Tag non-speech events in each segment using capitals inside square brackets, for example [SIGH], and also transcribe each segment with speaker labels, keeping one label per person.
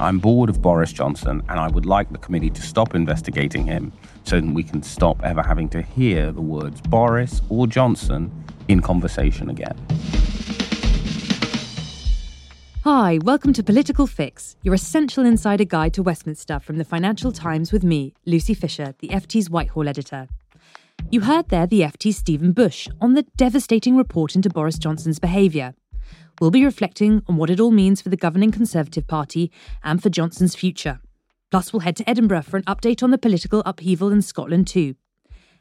Speaker 1: I'm bored of Boris Johnson and I would like the committee to stop investigating him so that we can stop ever having to hear the words Boris or Johnson in conversation again.
Speaker 2: Hi, welcome to Political Fix, your essential insider guide to Westminster from the Financial Times with me, Lucy Fisher, the FT's Whitehall editor. You heard there the FT's Stephen Bush on the devastating report into Boris Johnson's behaviour. We'll be reflecting on what it all means for the governing Conservative Party and for Johnson's future. Plus, we'll head to Edinburgh for an update on the political upheaval in Scotland, too.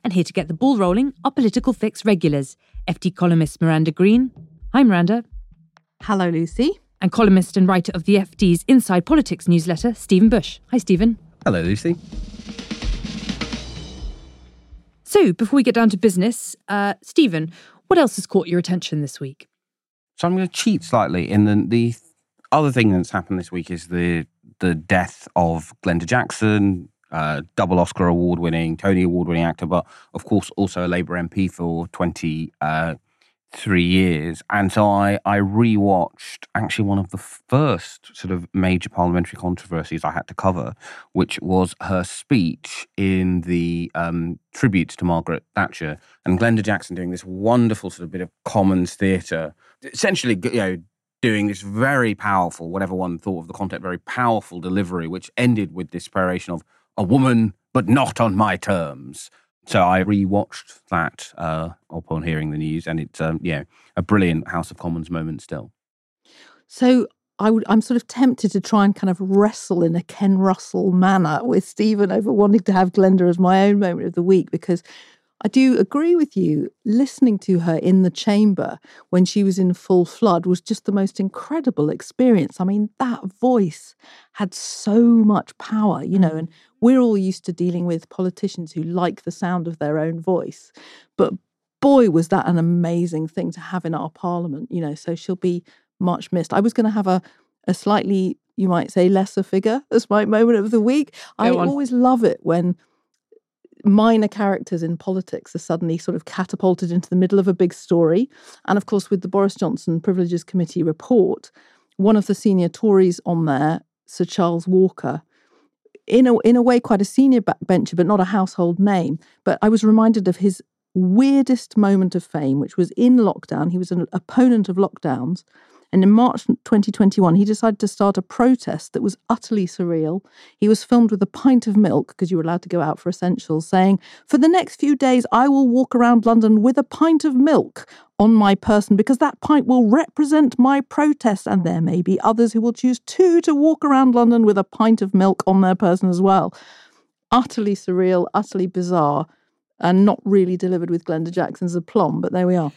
Speaker 2: And here to get the ball rolling are Political Fix regulars, FT columnist Miranda Green. Hi, Miranda.
Speaker 3: Hello, Lucy.
Speaker 2: And columnist and writer of the FT's Inside Politics newsletter, Stephen Bush. Hi, Stephen.
Speaker 1: Hello, Lucy.
Speaker 2: So, before we get down to business, uh, Stephen, what else has caught your attention this week?
Speaker 1: So I'm going to cheat slightly. In the the other thing that's happened this week is the the death of Glenda Jackson, uh, double Oscar award winning, Tony award winning actor, but of course also a Labour MP for 20. uh, years. And so I, I rewatched actually one of the first sort of major parliamentary controversies I had to cover, which was her speech in the um, tribute to Margaret Thatcher and Glenda Jackson doing this wonderful sort of bit of commons theatre, essentially, you know, doing this very powerful, whatever one thought of the content, very powerful delivery, which ended with this peroration of a woman, but not on my terms. So I rewatched that uh, upon hearing the news, and it's um, yeah a brilliant House of Commons moment still.
Speaker 3: So I'm sort of tempted to try and kind of wrestle in a Ken Russell manner with Stephen over wanting to have Glenda as my own moment of the week because I do agree with you. Listening to her in the chamber when she was in full flood was just the most incredible experience. I mean, that voice had so much power, you know, and we're all used to dealing with politicians who like the sound of their own voice. But boy, was that an amazing thing to have in our parliament, you know, so she'll be much missed. I was going to have a, a slightly, you might say, lesser figure as my moment of the week.
Speaker 2: Go
Speaker 3: I
Speaker 2: on.
Speaker 3: always love it when minor characters in politics are suddenly sort of catapulted into the middle of a big story. And of course, with the Boris Johnson Privileges Committee report, one of the senior Tories on there, Sir Charles Walker, in a in a way quite a senior backbencher, but not a household name. But I was reminded of his weirdest moment of fame, which was in lockdown. He was an opponent of lockdowns. And in March 2021, he decided to start a protest that was utterly surreal. He was filmed with a pint of milk, because you were allowed to go out for essentials, saying, For the next few days, I will walk around London with a pint of milk on my person, because that pint will represent my protest. And there may be others who will choose too to walk around London with a pint of milk on their person as well. Utterly surreal, utterly bizarre and not really delivered with Glenda Jackson's aplomb, but there we are.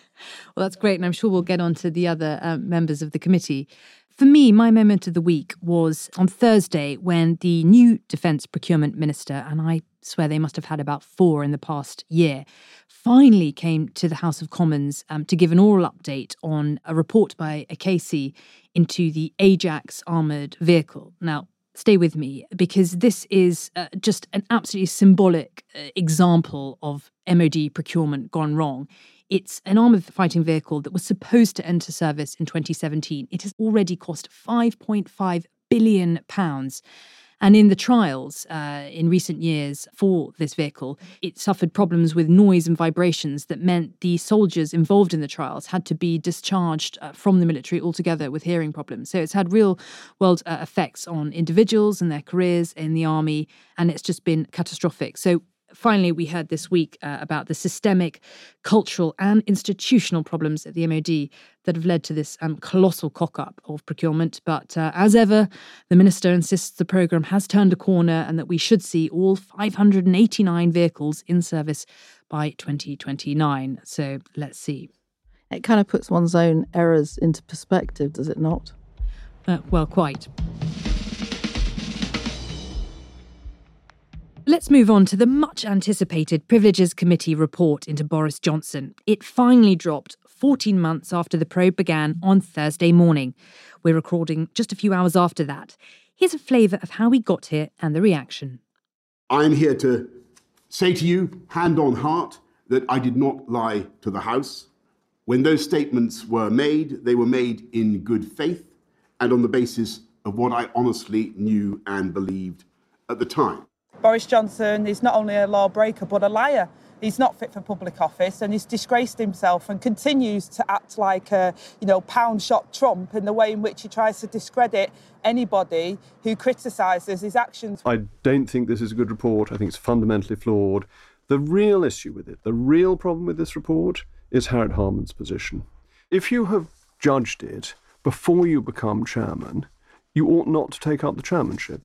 Speaker 2: Well, that's great. And I'm sure we'll get on to the other uh, members of the committee. For me, my moment of the week was on Thursday when the new Defence Procurement Minister, and I swear they must have had about four in the past year, finally came to the House of Commons um, to give an oral update on a report by a KC into the Ajax armoured vehicle. Now, stay with me because this is uh, just an absolutely symbolic uh, example of MOD procurement gone wrong. It's an armoured fighting vehicle that was supposed to enter service in 2017. It has already cost 5.5 billion pounds. And in the trials uh, in recent years for this vehicle, it suffered problems with noise and vibrations that meant the soldiers involved in the trials had to be discharged uh, from the military altogether with hearing problems. So it's had real world uh, effects on individuals and their careers in the army, and it's just been catastrophic. So finally, we heard this week uh, about the systemic, cultural, and institutional problems at the MOD that have led to this um, colossal cock up of procurement. But uh, as ever, the minister insists the programme has turned a corner and that we should see all 589 vehicles in service by 2029. So let's see.
Speaker 3: It kind of puts one's own errors into perspective, does it not?
Speaker 2: Uh, well, quite. Let's move on to the much anticipated Privileges Committee report into Boris Johnson. It finally dropped 14 months after the probe began on Thursday morning. We're recording just a few hours after that. Here's a flavour of how we got here and the reaction.
Speaker 4: I'm here to say to you, hand on heart, that I did not lie to the House. When those statements were made, they were made in good faith and on the basis of what I honestly knew and believed at the time.
Speaker 5: Boris Johnson is not only a lawbreaker but a liar. He's not fit for public office and he's disgraced himself and continues to act like a, you know, pound shot Trump in the way in which he tries to discredit anybody who criticises his actions.
Speaker 6: I don't think this is a good report. I think it's fundamentally flawed. The real issue with it, the real problem with this report, is Harriet Harman's position. If you have judged it before you become chairman, you ought not to take up the chairmanship.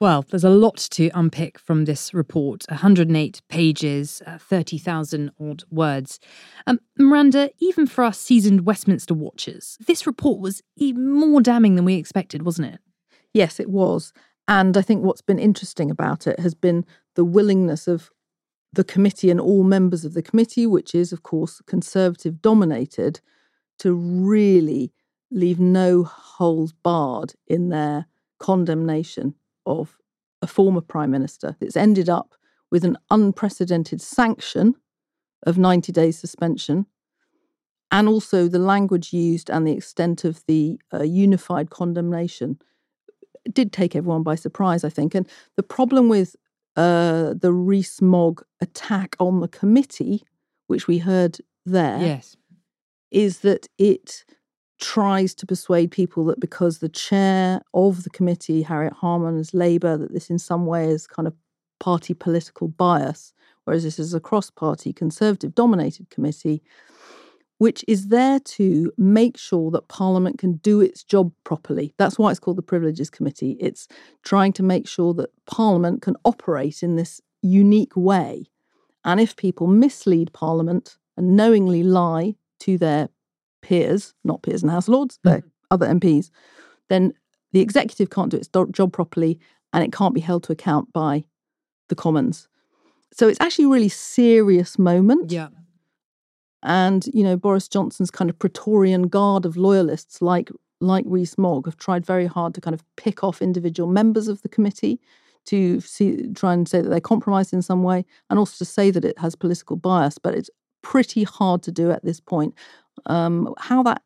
Speaker 2: Well, there's a lot to unpick from this report 108 pages, uh, 30,000 odd words. Um, Miranda, even for us seasoned Westminster watchers, this report was even more damning than we expected, wasn't it?
Speaker 3: Yes, it was. And I think what's been interesting about it has been the willingness of the committee and all members of the committee, which is, of course, conservative dominated, to really leave no holes barred in their condemnation of a former prime minister. It's ended up with an unprecedented sanction of 90 days suspension. And also the language used and the extent of the uh, unified condemnation did take everyone by surprise, I think. And the problem with uh, the Rees-Mogg attack on the committee, which we heard there,
Speaker 2: Yes.
Speaker 3: is that it tries to persuade people that because the chair of the committee, Harriet Harman, is Labour, that this in some way is kind of party political bias, whereas this is a cross party conservative dominated committee, which is there to make sure that Parliament can do its job properly. That's why it's called the Privileges Committee. It's trying to make sure that Parliament can operate in this unique way. And if people mislead Parliament and knowingly lie to their peers, not peers and House Lords, but mm-hmm. other MPs, then the executive can't do its job properly and it can't be held to account by the Commons. So it's actually a really serious moment.
Speaker 2: Yeah.
Speaker 3: And, you know, Boris Johnson's kind of Praetorian guard of loyalists like like Rees-Mogg have tried very hard to kind of pick off individual members of the committee to see try and say that they're compromised in some way and also to say that it has political bias, but it's pretty hard to do at this point. Um, how that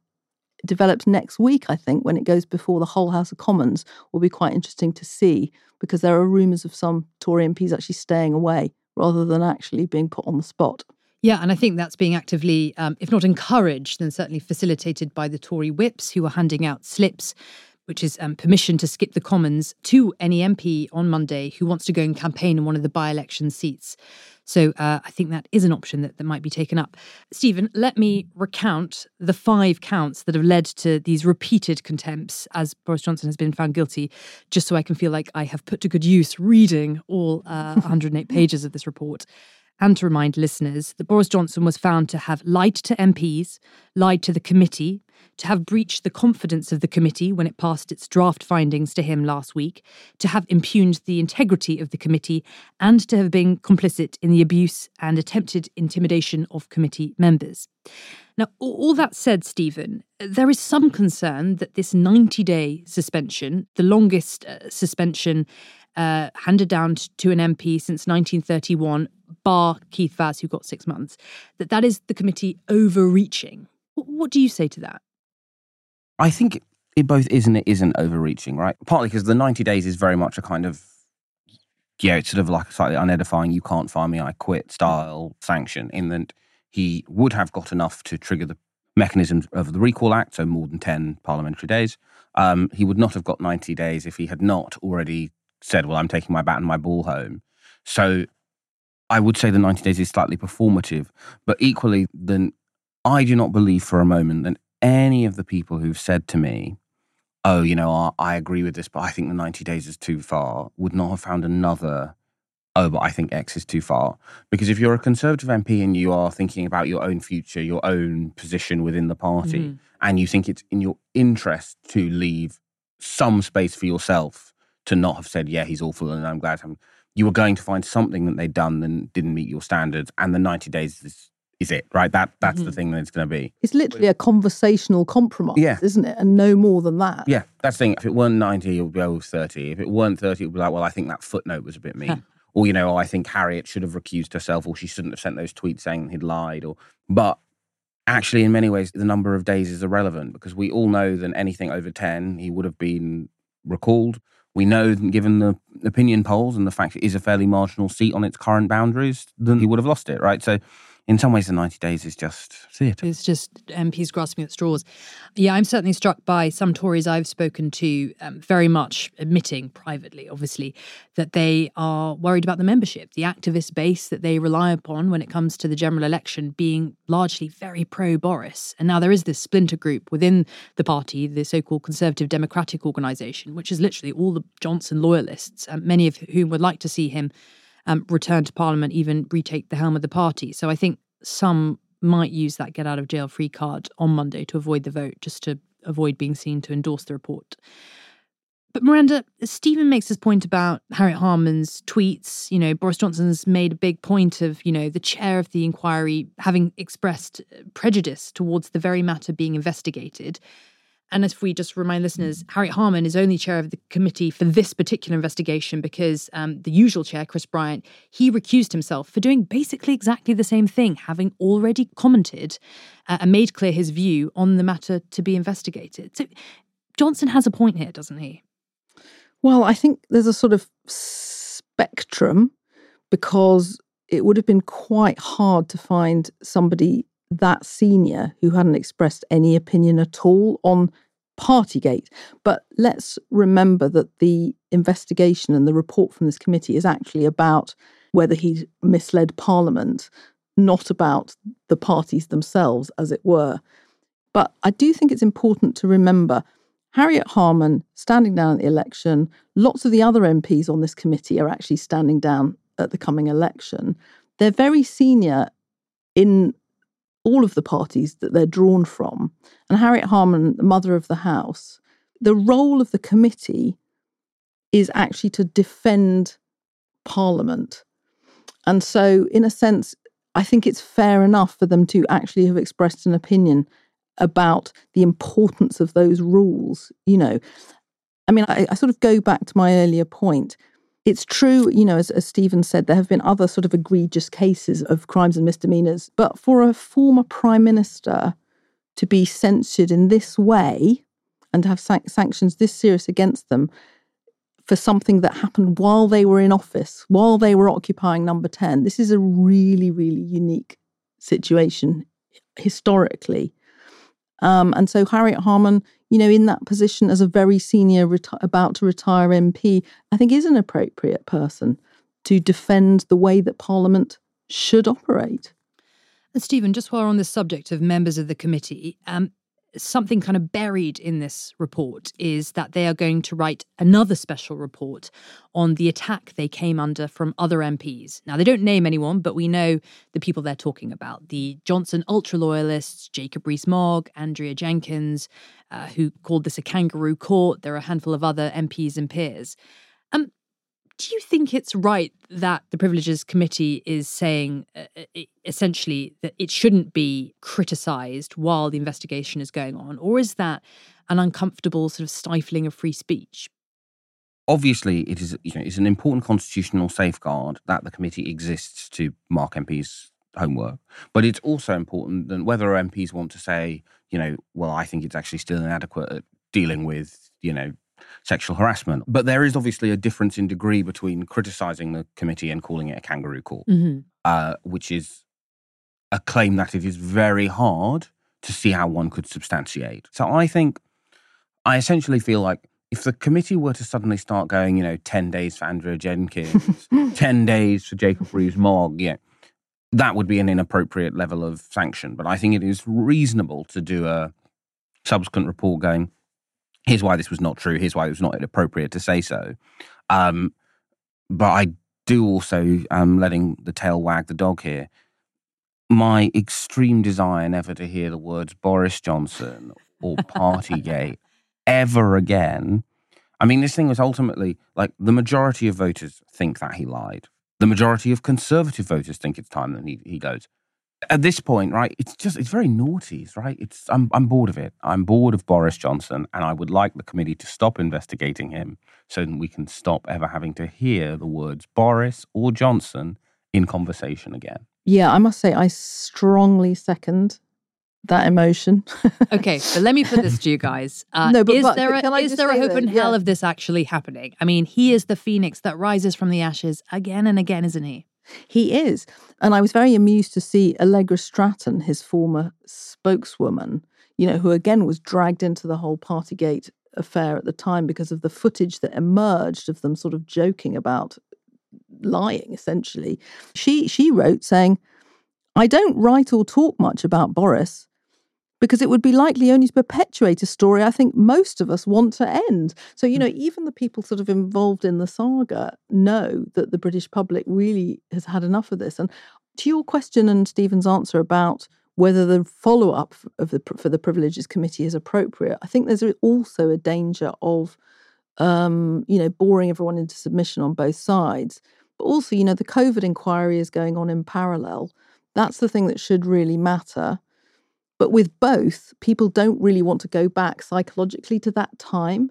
Speaker 3: develops next week, I think, when it goes before the whole House of Commons, will be quite interesting to see because there are rumours of some Tory MPs actually staying away rather than actually being put on the spot.
Speaker 2: Yeah, and I think that's being actively, um, if not encouraged, then certainly facilitated by the Tory whips who are handing out slips, which is um, permission to skip the Commons to any MP on Monday who wants to go and campaign in one of the by election seats. So uh, I think that is an option that, that might be taken up. Stephen, let me recount the five counts that have led to these repeated contempts as Boris Johnson has been found guilty, just so I can feel like I have put to good use reading all uh, [LAUGHS] 108 pages of this report and to remind listeners that Boris Johnson was found to have lied to MPs, lied to the committee, to have breached the confidence of the committee when it passed its draft findings to him last week, to have impugned the integrity of the committee, and to have been complicit in the abuse and attempted intimidation of committee members. Now, all that said, Stephen, there is some concern that this 90 day suspension, the longest uh, suspension uh, handed down to an MP since 1931, bar Keith Vaz, who got six months, that that is the committee overreaching. What do you say to that?
Speaker 1: I think it both is and it isn't overreaching, right? Partly because the 90 days is very much a kind of, yeah, it's sort of like a slightly unedifying, you can't fire me, I quit style sanction, in that he would have got enough to trigger the mechanisms of the Recall Act, so more than 10 parliamentary days. Um, he would not have got 90 days if he had not already said, well, I'm taking my bat and my ball home. So I would say the 90 days is slightly performative, but equally, then I do not believe for a moment that any of the people who've said to me, oh, you know, I, I agree with this, but I think the 90 days is too far, would not have found another oh, but I think X is too far. Because if you're a Conservative MP and you are thinking about your own future, your own position within the party,
Speaker 2: Mhm.
Speaker 1: and you think it's in your interest to leave some space for yourself to not have said, yeah, he's awful and I'm glad I'm, you were going to find something that they'd done that didn't meet your standards. And the 90 days is, is it, right? That That's the
Speaker 2: Mhm.
Speaker 1: thing that it's going to be.
Speaker 3: It's literally a conversational compromise,
Speaker 1: Yeah.
Speaker 3: isn't it? And no more than that.
Speaker 1: Yeah, that's the thing. If it weren't 90, it would go with 30. If it weren't 30, it would be like, well, I think that footnote was a bit mean. [LAUGHS] or, you know, oh, I think Harriet should have recused herself or she shouldn't have sent those tweets saying he'd lied. Or, But actually, in many ways, the number of days is irrelevant because we all know that anything over 10, he would have been recalled. We know, given the opinion polls and the fact it is a fairly marginal seat on its current boundaries, then he would have lost it, right? So, in some ways, the 90 days is just theatre.
Speaker 2: It's just MPs grasping at straws. Yeah, I'm certainly struck by some Tories I've spoken to um, very much admitting privately, obviously, that they are worried about the membership, the activist base that they rely upon when it comes to the general election being largely very pro Boris. And now there is this splinter group within the party, the so called Conservative Democratic Organisation, which is literally all the Johnson loyalists, um, many of whom would like to see him um, return to Parliament, even retake the helm of the party. So I think some might use that get out of jail free card on Monday to avoid the vote, just to avoid being seen to endorse the report. But Miranda, Stephen makes this point about Harriet Harman's tweets. You know, Boris Johnson's made a big point of, you know, the chair of the inquiry having expressed prejudice towards the very matter being investigated. And if we just remind listeners, Harriet Harman is only chair of the committee for this particular investigation because um, the usual chair, Chris Bryant, he recused himself for doing basically exactly the same thing, having already commented uh, and made clear his view on the matter to be investigated. So Johnson has a point here, doesn't he?
Speaker 3: Well, I think there's a sort of spectrum because it would have been quite hard to find somebody that senior who hadn't expressed any opinion at all on Partygate. But let's remember that the investigation and the report from this committee is actually about whether he misled Parliament, not about the parties themselves, as it were. But I do think it's important to remember Harriet Harman standing down at the election. Lots of the other MPs on this committee are actually standing down at the coming election. They're very senior in all of the parties that they're drawn from. And Harriet Harman, the mother of the house, the role of the committee is actually to defend Parliament. And so, in a sense, I think it's fair enough for them to actually have expressed an opinion about the importance of those rules. You know, I mean, I, I sort of go back to my earlier point. It's true, you know, as, as Stephen said, there have been other sort of egregious cases of crimes and misdemeanors. But for a former prime minister to be censured in this way and to have san- sanctions this serious against them for something that happened while they were in office, while they were occupying number 10, this is a really, really unique situation historically. Um, and so Harriet Harman, you know, in that position as a very senior, reti- about to retire MP, I think is an appropriate person to defend the way that Parliament should operate.
Speaker 2: And Stephen, just while we're on the subject of members of the committee, um, something kind of buried in this report is that they are going to write another special report on the attack they came under from other MPs. Now, they don't name anyone, but we know the people they're talking about the Johnson ultra loyalists, Jacob Rees Mogg, Andrea Jenkyns, uh, who called this a kangaroo court. There are a handful of other MPs and peers. Um, do you think it's right that the Privileges Committee is saying uh, essentially that it shouldn't be criticised while the investigation is going on? Or is that an uncomfortable sort of stifling of free speech?
Speaker 1: Obviously, it is you know, it's an important constitutional safeguard that the committee exists to mark MPs' homework. But it's also important that whether MPs want to say, you know, well, I think it's actually still inadequate at dealing with, you know, sexual harassment. But there is obviously a difference in degree between criticizing the committee and calling it a kangaroo court,
Speaker 2: Mm-hmm.
Speaker 1: uh, which is a claim that it is very hard to see how one could substantiate. So I think, I essentially feel like if the committee were to suddenly start going, you know, 10 days for Andrea Jenkyns, [LAUGHS] 10 days for Jacob Rees Mogg, yeah, that would be an inappropriate level of sanction. But I think it is reasonable to do a subsequent report going, here's why this was not true, here's why it was not appropriate to say so. Um, but I do also um, letting the tail wag the dog here. My extreme desire never to hear the words Boris Johnson or Partygate [LAUGHS] ever again. I mean, this thing was ultimately like the majority of voters think that he lied. The majority of conservative voters think it's time that he, he goes. At this point, right, it's just it's very naughty, right? It's I'm I'm bored of it. I'm bored of Boris Johnson, and I would like the committee to stop investigating him so that we can stop ever having to hear the words Boris or Johnson in conversation again.
Speaker 3: Yeah, I must say, I strongly second that emotion. [LAUGHS]
Speaker 2: okay, so let me put this to you guys. Uh,
Speaker 3: No, but-
Speaker 2: is
Speaker 3: but
Speaker 2: there a, is there a hope
Speaker 3: that-
Speaker 2: in hell
Speaker 3: yeah.
Speaker 2: of this actually happening? I mean, he is the phoenix that rises from the ashes again and again, isn't he?
Speaker 3: He is. And I was very amused to see Allegra Stratton, his former spokeswoman, you know, who again was dragged into the whole Partygate affair at the time because of the footage that emerged of them sort of joking about lying, essentially. She she wrote saying, I don't write or talk much about Boris because it would be likely only to perpetuate a story I think most of us want to end. So, you know, even the people sort of involved in the saga know that the British public really has had enough of this. And to your question and Stephen's answer about whether the follow up of the for the Privileges Committee is appropriate, I think there's also a danger of, um, you know, boring everyone into submission on both sides. But also, you know, the COVID inquiry is going on in parallel. That's the thing that should really matter. But with both, people don't really want to go back psychologically to that time.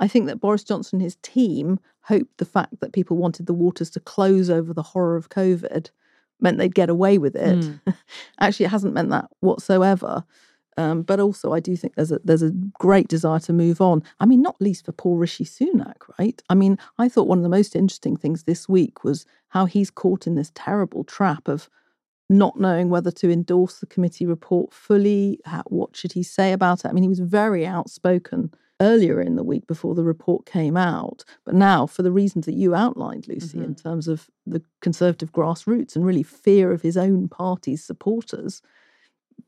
Speaker 3: I think that Boris Johnson and his team hoped the fact that people wanted the waters to close over the horror of COVID meant they'd get away with it. [LAUGHS] Actually, it hasn't meant that whatsoever. Um, but also, I do think there's a there's a great desire to move on. I mean, not least for poor Rishi Sunak, right? I mean, I thought one of the most interesting things this week was how he's caught in this terrible trap of not knowing whether to endorse the committee report fully. How, what should he say about it? I mean, he was very outspoken earlier in the week before the report came out. But now, for the reasons that you outlined, Lucy, in terms of the conservative grassroots and really fear of his own party's supporters,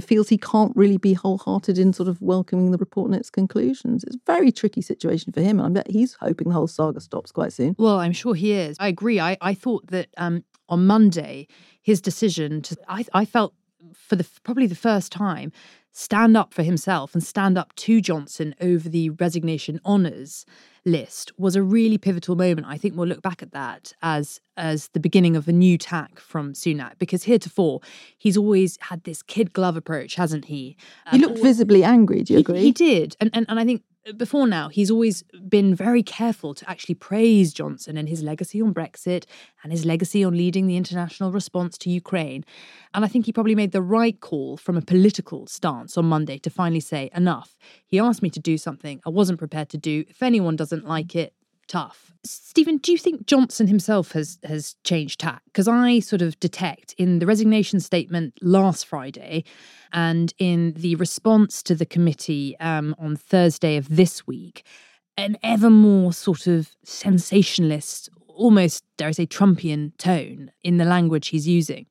Speaker 3: feels he can't really be wholehearted in sort of welcoming the report and its conclusions. It's a very tricky situation for him. And I bet he's hoping the whole saga stops quite soon.
Speaker 2: Well, I'm sure he is. I agree. I, I thought that um, on Monday, his decision to, I, I felt for the probably the first time, stand up for himself and stand up to Johnson over the resignation honours list was a really pivotal moment. I think we'll look back at that as as the beginning of a new tack from Sunak because heretofore he's always had this kid glove approach, hasn't he?
Speaker 3: He
Speaker 2: Um,
Speaker 3: looked visibly angry. Do you
Speaker 2: he,
Speaker 3: agree?
Speaker 2: He did. And, and and I think before now, he's always been very careful to actually praise Johnson and his legacy on Brexit and his legacy on leading the international response to Ukraine. And I think he probably made the right call from a political stance on Monday to finally say, enough. He asked me to do something I wasn't prepared to do. If anyone doesn't like it, tough. Stephen, do you think Johnson himself has has changed tack? Because I sort of detect in the resignation statement last Friday and in the response to the committee um, on Thursday of this week, an ever more sort of sensationalist, almost dare I say Trumpian tone in the language he's using.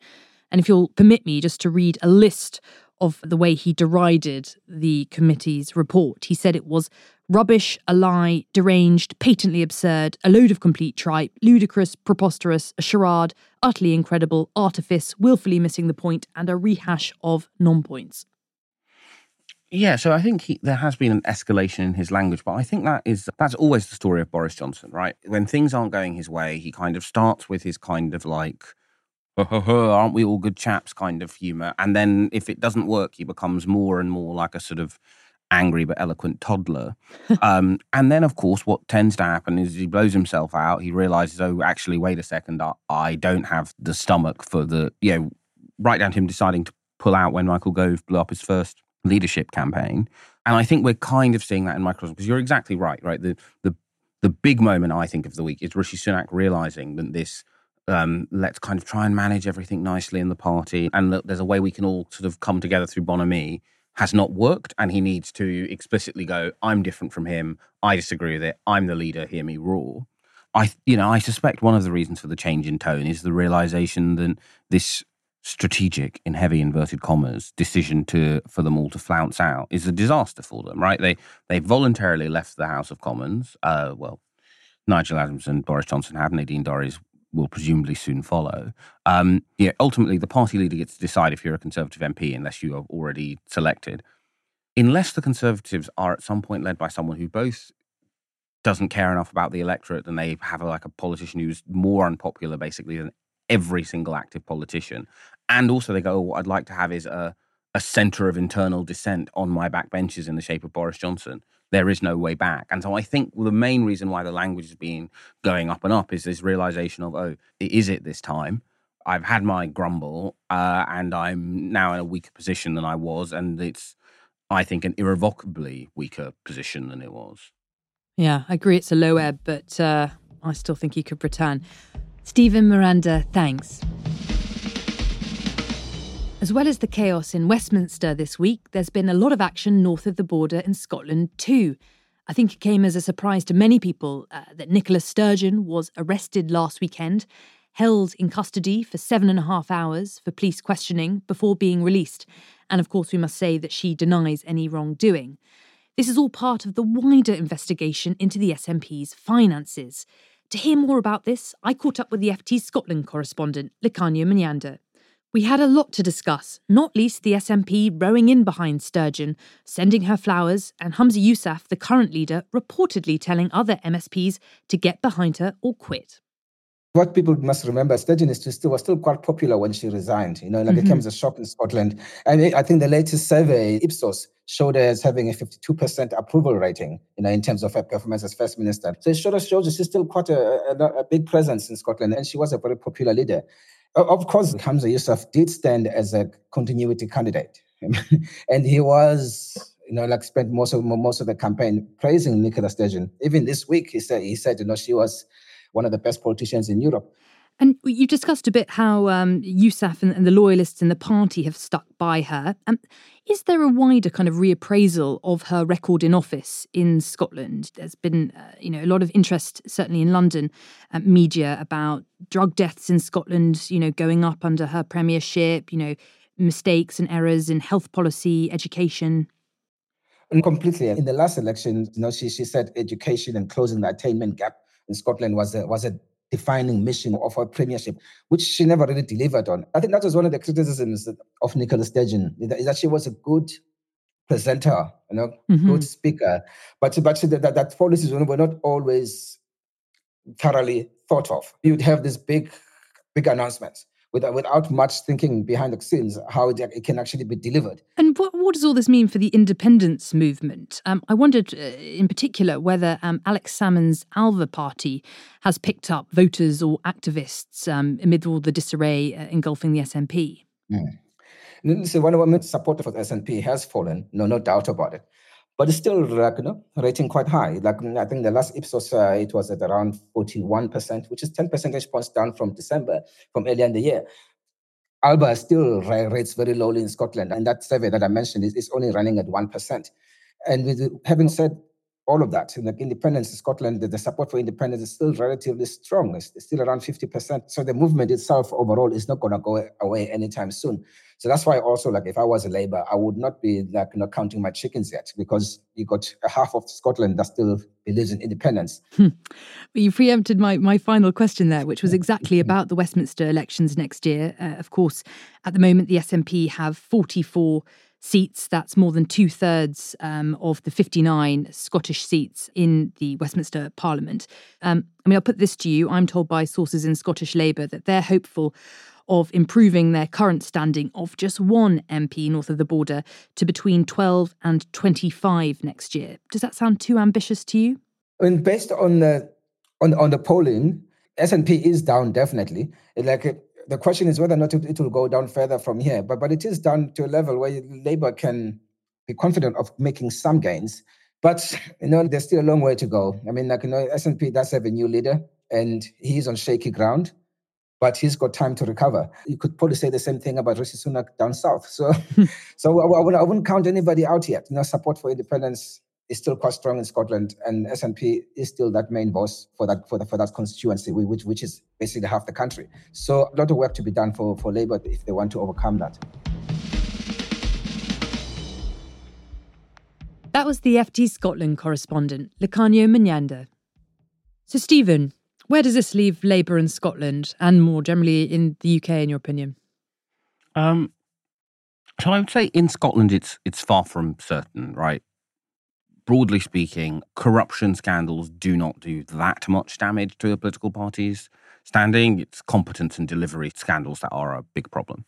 Speaker 2: And if you'll permit me just to read a list of the way he derided the committee's report, he said it was rubbish, a lie, deranged, patently absurd, a load of complete tripe, ludicrous, preposterous, a charade, utterly incredible, artifice, willfully missing the point, and a rehash of non points.
Speaker 1: Yeah, so I think he, there has been an escalation in his language, but I think that is that's always the story of Boris Johnson, right? When things aren't going his way, he kind of starts with his kind of like, "Ho, ho, ho, [LAUGHS] aren't we all good chaps kind of humor, and then if it doesn't work, he becomes more and more like a sort of angry but eloquent toddler. [LAUGHS] um, and then, of course, what tends to happen is he blows himself out. He realizes, oh, actually, wait a second, I, I don't have the stomach for the, you know, right down to him deciding to pull out when Michael Gove blew up his first leadership campaign. And I think we're kind of seeing that in microcosm because you're exactly right, right? The the the big moment I think of the week is Rishi Sunak realizing that this um, let's kind of try and manage everything nicely in the party, and that there's a way we can all sort of come together through bonhomie has not worked, and he needs to explicitly go, "I'm different from him. I disagree with it. I'm the leader. Hear me roar." I, you know, I suspect one of the reasons for the change in tone is the realization that this strategic, in heavy inverted commas, decision to for them all to flounce out is a disaster for them. Right? They they voluntarily left the House of Commons. Uh, well, Nigel Adams and Boris Johnson have. Nadine Dorries will presumably soon follow. Um, yeah, ultimately, the party leader gets to decide if you're a Conservative MP unless you are already selected. Unless the Conservatives are at some point led by someone who both doesn't care enough about the electorate and they have a, like a politician who's more unpopular basically than every single active politician. And also they go, oh, what I'd like to have is a, a center of internal dissent on my backbenches in the shape of Boris Johnson. There is no way back. And so I think the main reason why the language has been going up and up is this realization of, oh, is it this time? I've had my grumble uh, and I'm now in a weaker position than I was. And it's, I think, an irrevocably weaker position than it was.
Speaker 2: Yeah, I agree it's a low ebb, but uh, I still think he could return. Stephen Miranda, thanks. As well as the chaos in Westminster this week, there's been a lot of action north of the border in Scotland too. I think it came as a surprise to many people uh, that Nicola Sturgeon was arrested last weekend, held in custody for seven and a half hours for police questioning before being released. And of course, we must say that she denies any wrongdoing. This is all part of the wider investigation into the SNP's finances. To hear more about this, I caught up with the FT Scotland correspondent, Lukanyo Mnyanda. We had a lot to discuss, not least the SNP rowing in behind Sturgeon, sending her flowers, and Humza Yousaf, the current leader, reportedly telling other MSPs to get behind her or quit.
Speaker 7: What people must remember, Sturgeon is still, was still quite popular when she resigned. You know, like mm-hmm. it came as a shock in Scotland. And I think the latest survey, Ipsos, showed her as having a 52% approval rating, you know, in terms of her performance as first minister. So it sort of shows that she's still quite a, a, a big presence in Scotland, and she was a very popular leader. Of course, Humza Yousaf did stand as a continuity candidate, [LAUGHS] and he was you know, like spent most of most of the campaign praising Nicola Sturgeon. Even this week, he said he said, you know, she was one of the best politicians in Europe.
Speaker 2: And you discussed a bit how um, Yousaf and, and, the loyalists in the party have stuck by her. Um, is there a wider kind of reappraisal of her record in office in Scotland? There's been, uh, you know, a lot of interest, certainly in London, uh, media about drug deaths in Scotland, you know, going up under her premiership. You know, mistakes and errors in health policy, education.
Speaker 7: And completely. In the last election, you know, she she said education and closing the attainment gap in Scotland was a, was a defining mission of her premiership, which she never really delivered on. I think that was one of the criticisms of Nicola Sturgeon, is that she was a good presenter, you know, mm-hmm. good speaker, but but that, that policies were not always thoroughly thought of. You'd have these big, big announcements without, without much thinking behind the scenes how it, it, can actually be delivered.
Speaker 2: And what, what does all this mean for the independence movement? Um, I wondered uh, in particular whether um, Alex Salmond's Alba Party has picked up voters or activists um, amid all the disarray uh, engulfing the SNP.
Speaker 7: Mm. So one of our main support for the SNP has fallen, no, no doubt about it but it's still like, you know, rating quite high. Like I think the last Ipsos, uh, it was at around 41%, which is 10 percentage points down from December, from earlier in the year. Alba still rates very lowly in Scotland, and that survey that I mentioned is, is only running at 1%. And with, having said all of that. In the independence in Scotland, the, the, support for independence is still relatively strong. It's, it's still around 50%. So the movement itself overall is not going to go away anytime soon. So that's why also, like, if I was a Labour, I would not be like you know counting my chickens yet because you got a half of Scotland that still believes in independence.
Speaker 2: Hmm. You preempted my my final question there, which was exactly about the Westminster elections next year. Uh, of course, at the moment, the SNP have 44 seats. That's more than two thirds um, of the 59 Scottish seats in the Westminster Parliament. Um, I mean, I'll put this to you. I'm told by sources in Scottish Labour that they're hopeful of improving their current standing of just one MP north of the border to between 12 and 25 next year. Does that sound too ambitious to you?
Speaker 7: I mean, based on the on, on the polling, SNP is down definitely. Like the question is whether or not it, it, will go down further from here. But but it is down to a level where Labour can be confident of making some gains. But you know, there's still a long way to go. I mean, like you know, SNP does have a new leader, and he's on shaky ground. But he's got time to recover. You could probably say the same thing about Rishi Sunak down south. So, [LAUGHS] so I, I, wouldn't, I wouldn't count anybody out yet. You know, support for independence is still quite strong in Scotland, and SNP is still that main voice for that for, the, for that constituency, which which is basically half the country. So a lot of work to be done for for Labour if they want to overcome that.
Speaker 2: That was the FT Scotland correspondent, Lukanyo Mnyanda. So, Stephen, Where does this leave Labour in Scotland and more generally in the UK, in your opinion?
Speaker 1: Um, so I would say in Scotland, it's it's far from certain, right? Broadly speaking, corruption scandals do not do that much damage to a political party's standing. It's competence and delivery scandals that are a big problem.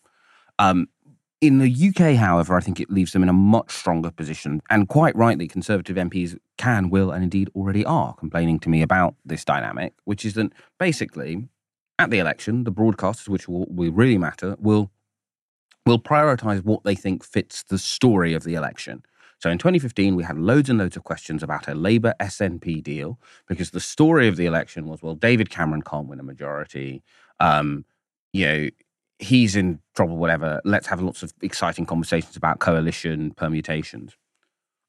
Speaker 1: Um, in the UK, however, I think it leaves them in a much stronger position. And quite rightly, Conservative MPs can, will, and indeed already are complaining to me about this dynamic, which is that basically at the election, the broadcasters, which will, will really matter, will will prioritize what they think fits the story of the election. So in 2015, we had loads and loads of questions about a Labour SNP deal because the story of the election was, well, David Cameron can't win a majority. Um, you know, he's in trouble, whatever. Let's have lots of exciting conversations about coalition permutations.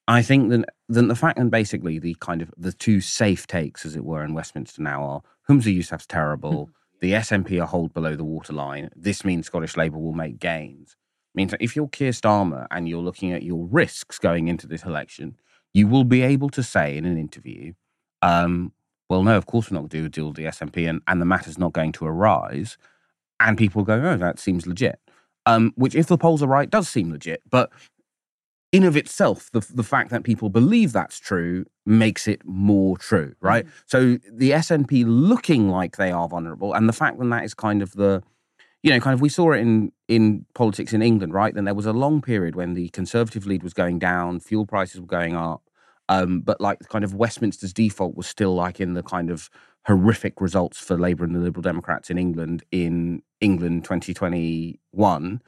Speaker 1: I think that, that the fact and basically the kind of the two safe takes, as it were, in Westminster now are Humza Yousaf's terrible. [LAUGHS] the SNP are hold below the waterline. This means Scottish Labour will make gains. Means that if you're Keir Starmer and you're looking at your risks going into this election, you will be able to say in an interview, um, well, no, of course we're not going to do a deal with the SNP and, and the matter's not going to arise. And people go, oh, that seems legit. Um, which, if the polls are right, does seem legit. But in of itself, the, the fact that people believe that's true makes it more true, right? Mm. So the SNP looking like they are vulnerable, and the fact that that is kind of the, you know, kind of we saw it in in politics in England, right? Then there was a long period when the Conservative lead was going down, fuel prices were going up, um, but like kind of Westminster's default was still like in the kind of horrific results for Labour and the Liberal Democrats in England in England 2021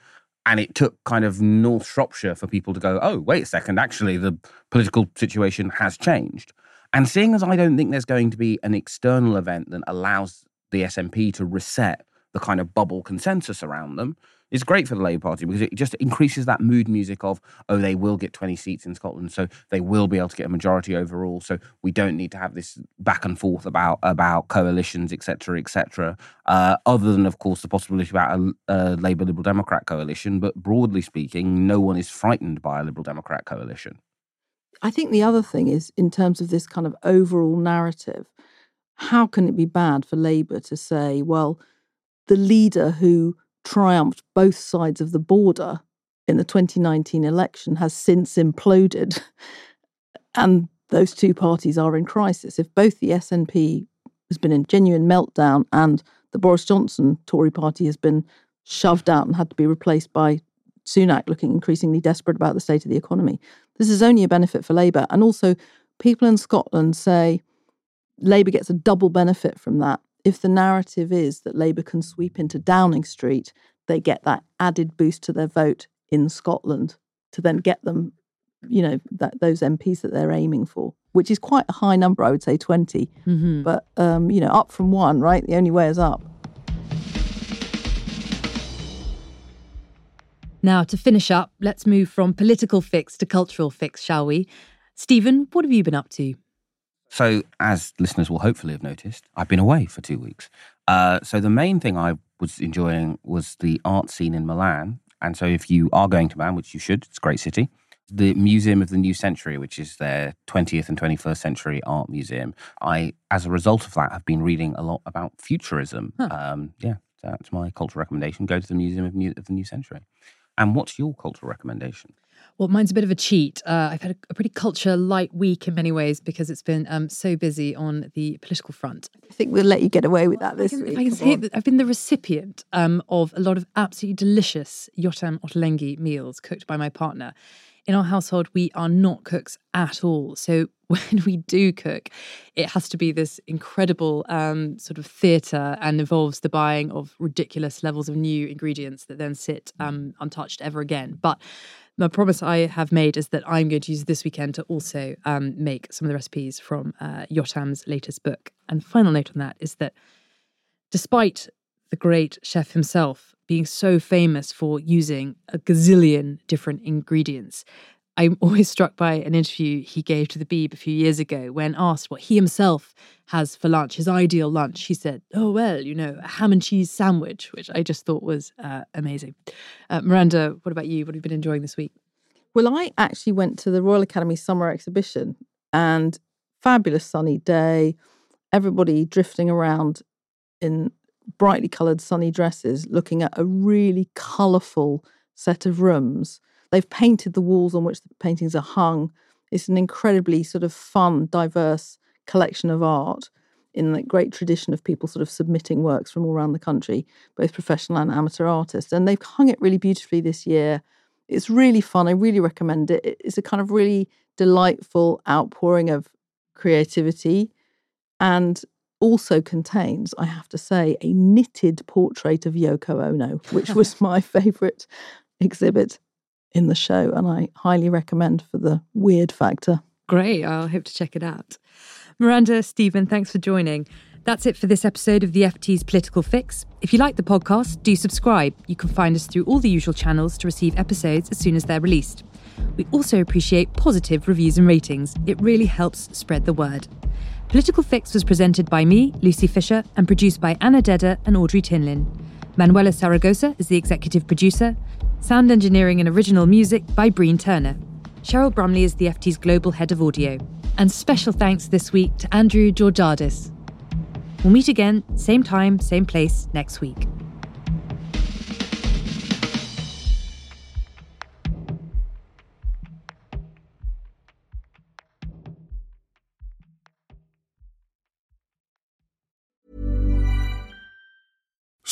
Speaker 1: and it took kind of North Shropshire for people to go, oh, wait a second, actually, the political situation has changed. And seeing as I don't think there's going to be an external event that allows the SNP to reset the kind of bubble consensus around them, is great for the Labour Party because it just increases that mood music of, oh, they will get 20 seats in Scotland, so they will be able to get a majority overall. So we don't need to have this back and forth about about coalitions, etc., etc. Uh, other than, of course, the possibility about a, a Labour Liberal Democrat coalition. But broadly speaking, no one is frightened by a Liberal Democrat coalition.
Speaker 3: I think the other thing is, in terms of this kind of overall narrative, how can it be bad for Labour to say, well, the leader who triumphed both sides of the border in the 2019 election has since imploded. And those two parties are in crisis. If both the SNP has been in genuine meltdown and the Boris Johnson Tory party has been shoved out and had to be replaced by Sunak looking increasingly desperate about the state of the economy, this is only a benefit for Labour. And also, people in Scotland say Labour gets a double benefit from that if the narrative is that Labour can sweep into Downing Street, they get that added boost to their vote in Scotland to then get them, you know, that, those MPs that they're aiming for, which is quite a high number, I would say 20. Mm-hmm. But, um, you know, up from one, right? The only way is up.
Speaker 2: Now, to finish up, let's move from political fix to cultural fix, shall we? Stephen, what have you been up to?
Speaker 1: So, as listeners will hopefully have noticed, I've been away for two weeks. Uh, so, the main thing I was enjoying was the art scene in Milan. And so, if you are going to Milan, which you should, it's a great city, the Museum of the New Century, which is their 20th and 21st century art museum. I, as a result of that, have been reading a lot about futurism. Huh. Um, yeah, that's my cultural recommendation. Go to the Museum of, New, of the New Century. And what's your cultural recommendation?
Speaker 2: Well, mine's a bit of a cheat. Uh, I've had a, a, pretty culture light week in many ways because it's been um, so busy on the political front.
Speaker 3: I think we'll let you get away with that this
Speaker 2: I
Speaker 3: can,
Speaker 2: week. I can say that I've been the recipient um, of a lot of absolutely delicious Yotam Ottolenghi meals cooked by my partner. In our household, we are not cooks at all. So [LAUGHS] when we do cook, it has to be this incredible um, sort of theatre and involves the buying of ridiculous levels of new ingredients that then sit um, untouched ever again. But the promise I have made is that I'm going to use this weekend to also um, make some of the recipes from uh, Yotam's latest book. And final note on that is that despite the great chef himself being so famous for using a gazillion different ingredients, I'm [LAUGHS] always struck by an interview he gave to the Beeb a few years ago when asked what he himself has for lunch, his ideal lunch. He said, Oh, well, you know, a ham and cheese sandwich, which I just thought was uh, amazing. Uh, Miranda, what about you? What have you been enjoying this week?
Speaker 3: Well, I actually went to the Royal Academy Summer Exhibition and fabulous sunny day. everybody drifting around in brightly coloured sunny dresses, looking at a really colourful set of rooms. They've painted the walls on which the paintings are hung. It's an incredibly sort of fun, diverse collection of art in the great tradition of people sort of submitting works from all around the country, both professional and amateur artists. And they've hung it really beautifully this year. It's really fun. I really recommend it. It's a kind of really delightful outpouring of creativity and also contains, I have to say, a knitted portrait of Yoko Ono, which was [LAUGHS] my [LAUGHS] favourite exhibit in the show. And I highly recommend for the weird factor.
Speaker 2: Great. I'll hope to check it out. Miranda, Stephen, thanks for joining. That's it for this episode of the FT's Political Fix. If you like the podcast, do subscribe. You can find us through all the usual channels to receive episodes as soon as they're released. We also appreciate positive reviews and ratings. It really helps spread the word. Political Fix was presented by me, Lucy Fisher, and produced by Anna Dedhar and Audrey Tinline. Manuela Saragosa is the executive producer. Sound engineering and original music by Breen Turner. Cheryl Brumley is the FT's global head of audio. And special thanks this week to Andrew Georgiadis. We'll meet again, same time, same place, next week.